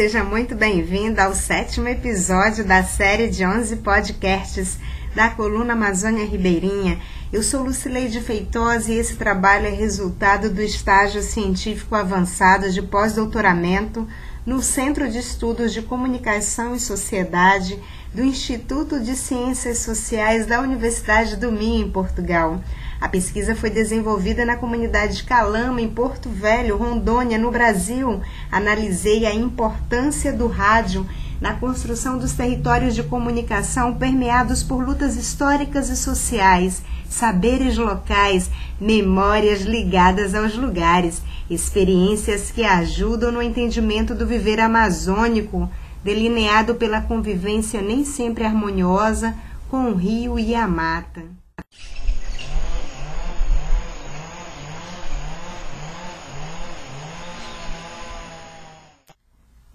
Seja muito bem-vindo ao sétimo episódio da série de 11 podcasts da coluna Amazônia Ribeirinha. Eu sou Lucileide Feitosa e esse trabalho é resultado do estágio científico avançado de pós-doutoramento no Centro de Estudos de Comunicação e Sociedade do Instituto de Ciências Sociais da Universidade do Minho, em Portugal. A pesquisa foi desenvolvida na comunidade de Calama, em Porto Velho, Rondônia, no Brasil. Analisei a importância do rádio na construção dos territórios de comunicação permeados por lutas históricas e sociais, saberes locais, memórias ligadas aos lugares, experiências que ajudam no entendimento do viver amazônico, delineado pela convivência nem sempre harmoniosa com o rio e a mata.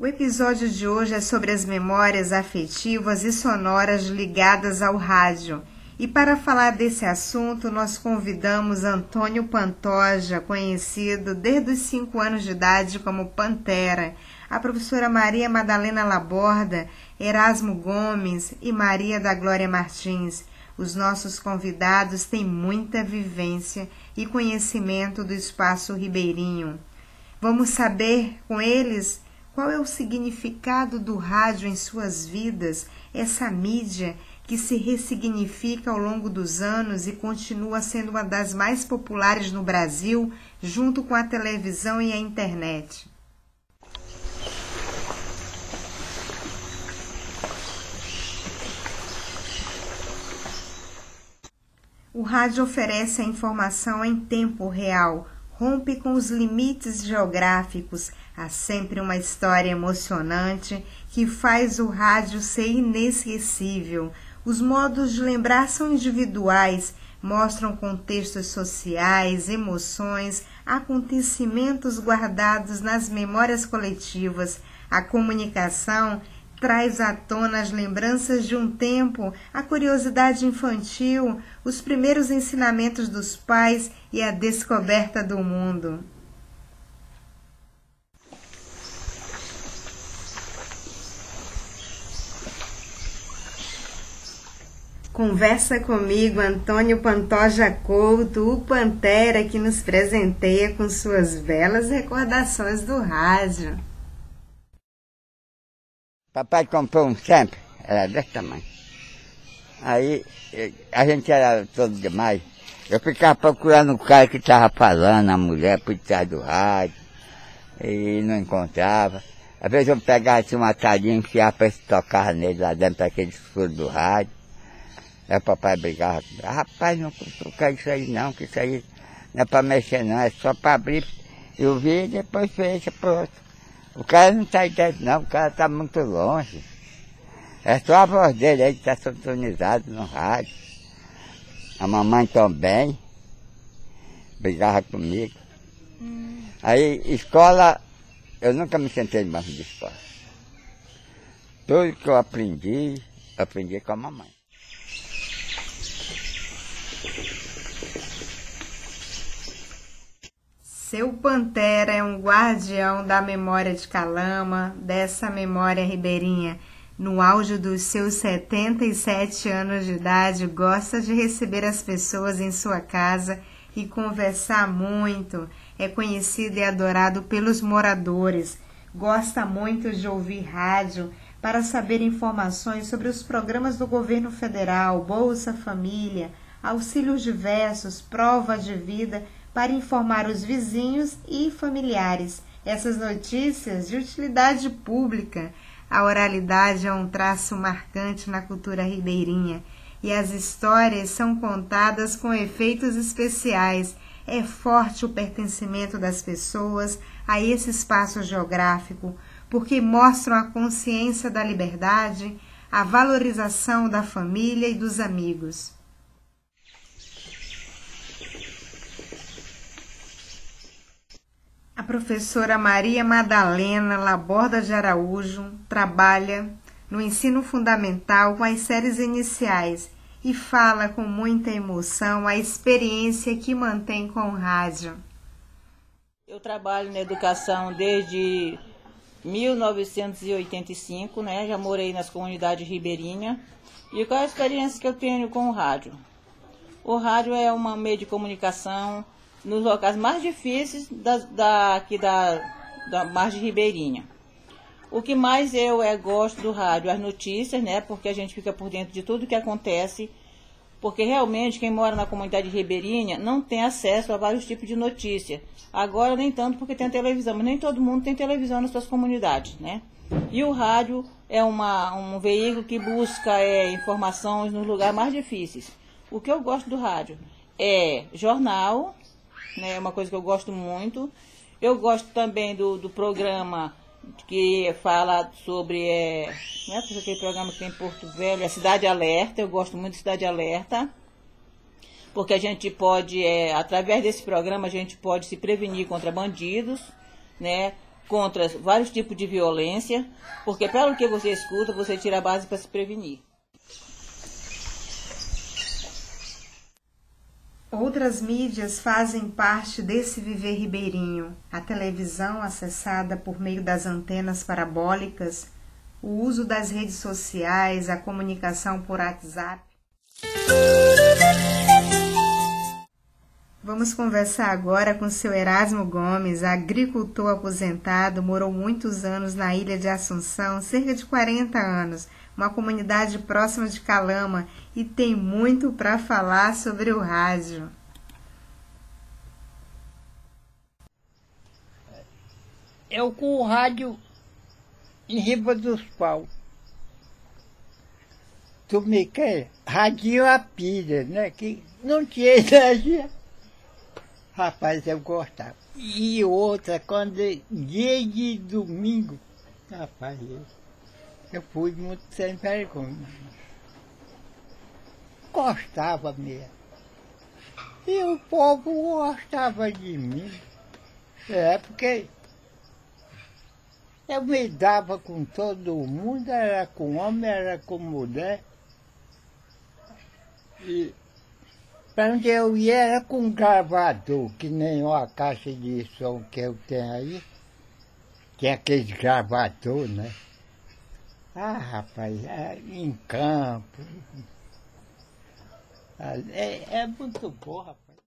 O episódio de hoje é sobre as memórias afetivas e sonoras ligadas ao rádio. E para falar desse assunto, nós convidamos Antônio Pantoja, conhecido desde os 5 anos de idade como Pantera, a professora Maria Madalena Laborda, Erasmo Gomes e Maria da Glória Martins. Os nossos convidados têm muita vivência e conhecimento do espaço ribeirinho. Vamos saber com eles qual é o significado do rádio em suas vidas, essa mídia que se ressignifica ao longo dos anos e continua sendo uma das mais populares no Brasil, junto com a televisão e a internet? O rádio oferece a informação em tempo real, rompe com os limites geográficos, Há sempre uma história emocionante que faz o rádio ser inesquecível. Os modos de lembrar são individuais, mostram contextos sociais, emoções, acontecimentos guardados nas memórias coletivas. A comunicação traz à tona as lembranças de um tempo, a curiosidade infantil, os primeiros ensinamentos dos pais e a descoberta do mundo. Conversa comigo Antônio Pantoja Couto, o Pantera que nos presenteia com suas belas recordações do rádio. Papai comprou um sempre, era desse tamanho. Aí a gente era todo demais. Eu ficava procurando o cara que estava falando, a mulher por trás do rádio, e não encontrava. Às vezes eu pegava assim, uma tadinha e enfiava para tocar nele lá dentro daquele escuro do rádio. Aí o papai brigava, rapaz, não tocar isso aí não, que isso aí não é para mexer não, é só para abrir e ouvir e depois fecha, pronto. O cara não está dentro não, o cara está muito longe. É só a voz dele aí que está sintonizado no rádio. A mamãe também brigava comigo. Hum. Aí, escola, eu nunca me sentei banco de escola. Tudo que eu aprendi, aprendi com a mamãe. Seu Pantera é um guardião da memória de Calama, dessa memória ribeirinha. No auge dos seus 77 anos de idade, gosta de receber as pessoas em sua casa e conversar muito. É conhecido e adorado pelos moradores. Gosta muito de ouvir rádio para saber informações sobre os programas do governo federal, Bolsa Família, auxílios diversos, prova de vida para informar os vizinhos e familiares. Essas notícias de utilidade pública. A oralidade é um traço marcante na cultura ribeirinha e as histórias são contadas com efeitos especiais. É forte o pertencimento das pessoas a esse espaço geográfico, porque mostram a consciência da liberdade, a valorização da família e dos amigos. A professora Maria Madalena Laborda de Araújo trabalha no ensino fundamental com as séries iniciais e fala com muita emoção a experiência que mantém com o rádio. Eu trabalho na educação desde 1985, né? Já morei nas comunidades ribeirinhas. E qual é a experiência que eu tenho com o rádio? O rádio é um meio de comunicação nos locais mais difíceis da, da, aqui da, da margem ribeirinha. O que mais eu é, gosto do rádio, as notícias, né? Porque a gente fica por dentro de tudo que acontece. Porque realmente quem mora na comunidade ribeirinha não tem acesso a vários tipos de notícia. Agora nem tanto porque tem televisão, mas nem todo mundo tem televisão nas suas comunidades, né? E o rádio é uma, um veículo que busca é, informações nos lugares mais difíceis. O que eu gosto do rádio é jornal, né? É uma coisa que eu gosto muito. Eu gosto também do, do programa que fala sobre é, né, aquele programa que tem em Porto Velho, é Cidade Alerta, eu gosto muito de Cidade Alerta, porque a gente pode, é, através desse programa, a gente pode se prevenir contra bandidos, né, contra vários tipos de violência, porque pelo que você escuta, você tira a base para se prevenir. Outras mídias fazem parte desse viver ribeirinho. A televisão acessada por meio das antenas parabólicas, o uso das redes sociais, a comunicação por WhatsApp. Vamos conversar agora com o seu Erasmo Gomes, agricultor aposentado, morou muitos anos na ilha de Assunção, cerca de 40 anos uma comunidade próxima de Calama e tem muito para falar sobre o rádio. Eu com o rádio em riba dos pau. Tu me quer? Radinho a pilha, né? Que não tinha energia. Rapaz, eu gostava. E outra, quando dia de domingo, rapaz, eu fui muito sem vergonha. Gostava mesmo. E o povo gostava de mim. É, porque eu me dava com todo mundo, era com homem, era com mulher. E para onde eu ia era com um gravador, que nem uma caixa de som que eu tenho aí. Que é aquele gravador, né? Ah, rapaz, é, em campo. É, é muito bom, rapaz.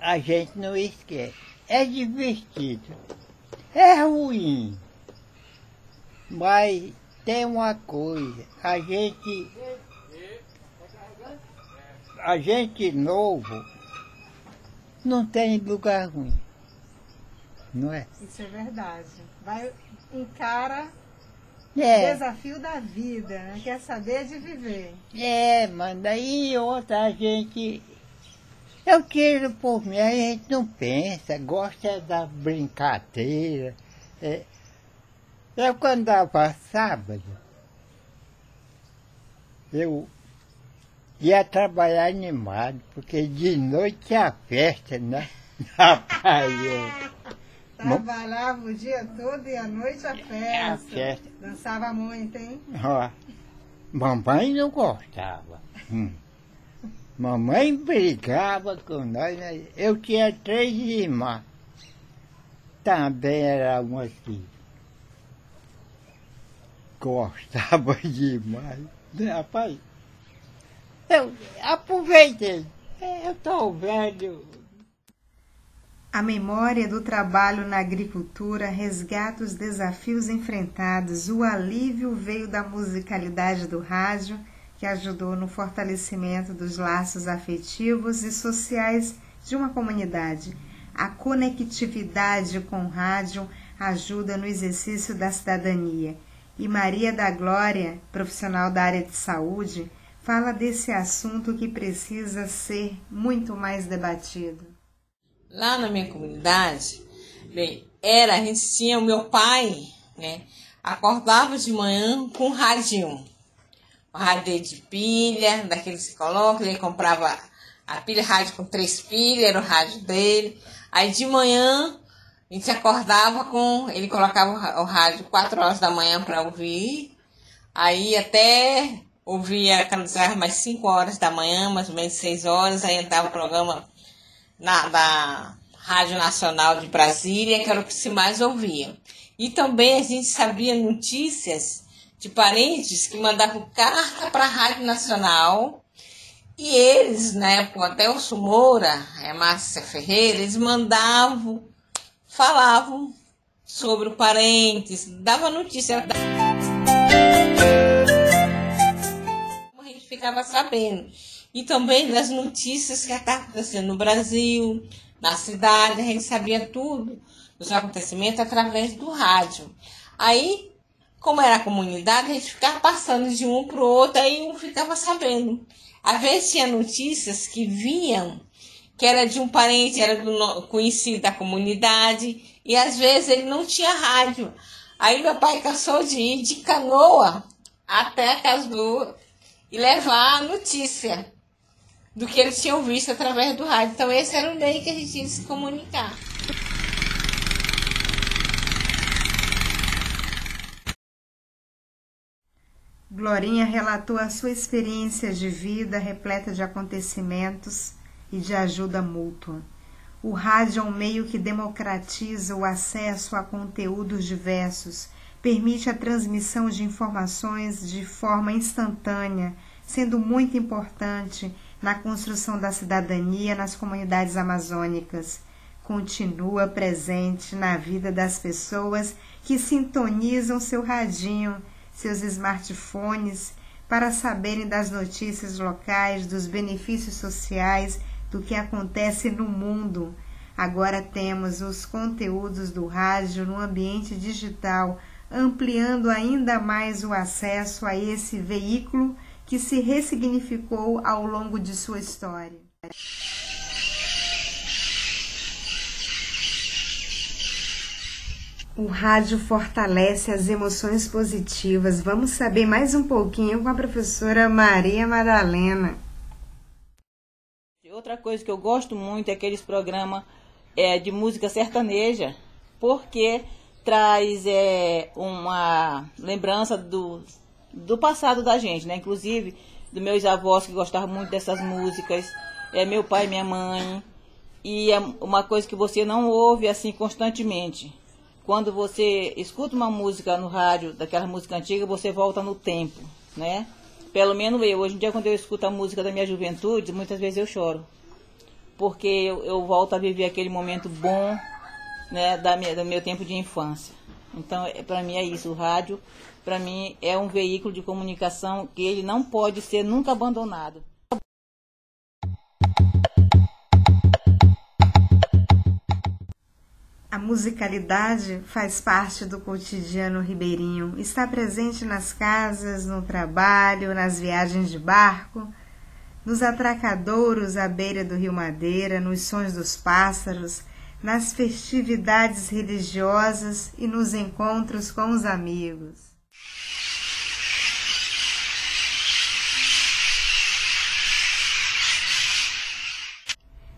A gente não esquece. É divertido. É ruim. Mas tem uma coisa. A gente. A gente novo não tem lugar ruim. Não é? Isso é verdade. Vai, encara é. o desafio da vida, né? quer saber de viver. É, mas daí outra gente. Eu quero por mim, a gente não pensa, gosta da brincadeira. É. Eu quando dava sábado, eu ia trabalhar animado, porque de noite é a festa, né? Rapaz, é. Trabalhava o dia todo e à noite a festa. É a festa. Dançava muito, hein? Ó, mamãe não gostava. Hum. Mamãe brigava com nós. Né? Eu tinha três irmãs. Também era uma que gostava demais. Né, rapaz? Eu aproveitei. Eu estou velho. A memória do trabalho na agricultura resgata os desafios enfrentados. O alívio veio da musicalidade do rádio, que ajudou no fortalecimento dos laços afetivos e sociais de uma comunidade. A conectividade com o rádio ajuda no exercício da cidadania. E Maria da Glória, profissional da área de saúde, fala desse assunto que precisa ser muito mais debatido. Lá na minha comunidade, bem, era, a gente tinha o meu pai, né? Acordava de manhã com um radinho. Um rádio de pilha, daquele que se coloca, ele comprava a pilha rádio com três pilhas, era o rádio dele. Aí de manhã a gente acordava com. Ele colocava o rádio quatro horas da manhã para ouvir. Aí até ouvia, canalizava mais 5 horas da manhã, mais ou menos 6 horas, aí entrava o programa na, da Rádio Nacional de Brasília, que era o que se mais ouvia. E também a gente sabia notícias de parentes que mandavam carta para a Rádio Nacional e eles, né, até o Moura, a Márcia Ferreira, eles mandavam, falavam sobre o parentes, dava notícia. A ficava sabendo. E também das notícias que estavam acontecendo no Brasil, na cidade, a gente sabia tudo dos acontecimentos através do rádio. Aí, como era a comunidade, a gente ficava passando de um para o outro, aí um ficava sabendo. Às vezes tinha notícias que vinham que era de um parente, era do conhecido da comunidade, e às vezes ele não tinha rádio. Aí meu pai cansou de ir de canoa até a Caslu e levar a notícia do que eles tinham visto através do rádio. Então esse era o meio que a gente tinha de se comunicar. Glorinha relatou a sua experiência de vida repleta de acontecimentos e de ajuda mútua. O rádio é um meio que democratiza o acesso a conteúdos diversos, permite a transmissão de informações de forma instantânea, sendo muito importante na construção da cidadania nas comunidades amazônicas. Continua presente na vida das pessoas que sintonizam seu radinho, seus smartphones, para saberem das notícias locais, dos benefícios sociais do que acontece no mundo. Agora temos os conteúdos do rádio no ambiente digital, ampliando ainda mais o acesso a esse veículo que se ressignificou ao longo de sua história. O rádio fortalece as emoções positivas. Vamos saber mais um pouquinho com a professora Maria Madalena. Outra coisa que eu gosto muito é aqueles programas é, de música sertaneja, porque traz é, uma lembrança do, do passado da gente, né? Inclusive dos meus avós que gostavam muito dessas músicas, é meu pai e minha mãe. E é uma coisa que você não ouve assim constantemente. Quando você escuta uma música no rádio, daquela música antiga, você volta no tempo, né? Pelo menos eu. Hoje em dia, quando eu escuto a música da minha juventude, muitas vezes eu choro. Porque eu, eu volto a viver aquele momento bom né, da minha, do meu tempo de infância. Então, é, para mim é isso. O rádio, para mim, é um veículo de comunicação que ele não pode ser nunca abandonado. A musicalidade faz parte do cotidiano ribeirinho, está presente nas casas, no trabalho, nas viagens de barco, nos atracadouros à beira do rio Madeira, nos sons dos pássaros, nas festividades religiosas e nos encontros com os amigos.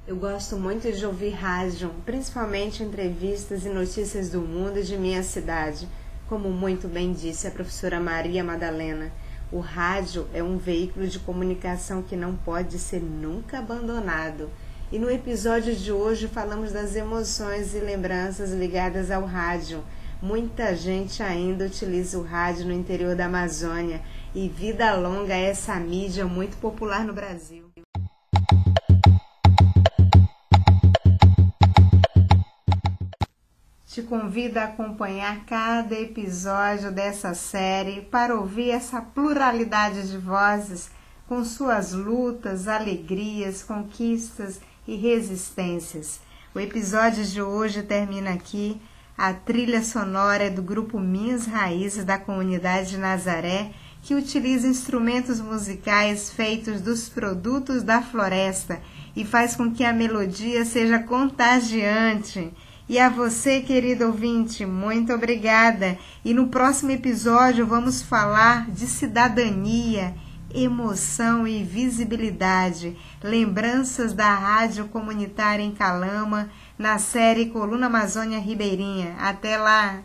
Eu gosto muito de ouvir rádio, principalmente entrevistas e notícias do mundo e de minha cidade. Como muito bem disse a professora Maria Madalena, o rádio é um veículo de comunicação que não pode ser nunca abandonado. E no episódio de hoje falamos das emoções e lembranças ligadas ao rádio. Muita gente ainda utiliza o rádio no interior da Amazônia e vida longa é essa mídia muito popular no Brasil. Te convido a acompanhar cada episódio dessa série para ouvir essa pluralidade de vozes com suas lutas, alegrias, conquistas e resistências. O episódio de hoje termina aqui. A trilha sonora é do grupo Minhas Raízes da comunidade de Nazaré, que utiliza instrumentos musicais feitos dos produtos da floresta e faz com que a melodia seja contagiante. E a você, querido ouvinte, muito obrigada. E no próximo episódio vamos falar de cidadania, emoção e visibilidade. Lembranças da Rádio Comunitária em Calama, na série Coluna Amazônia Ribeirinha. Até lá!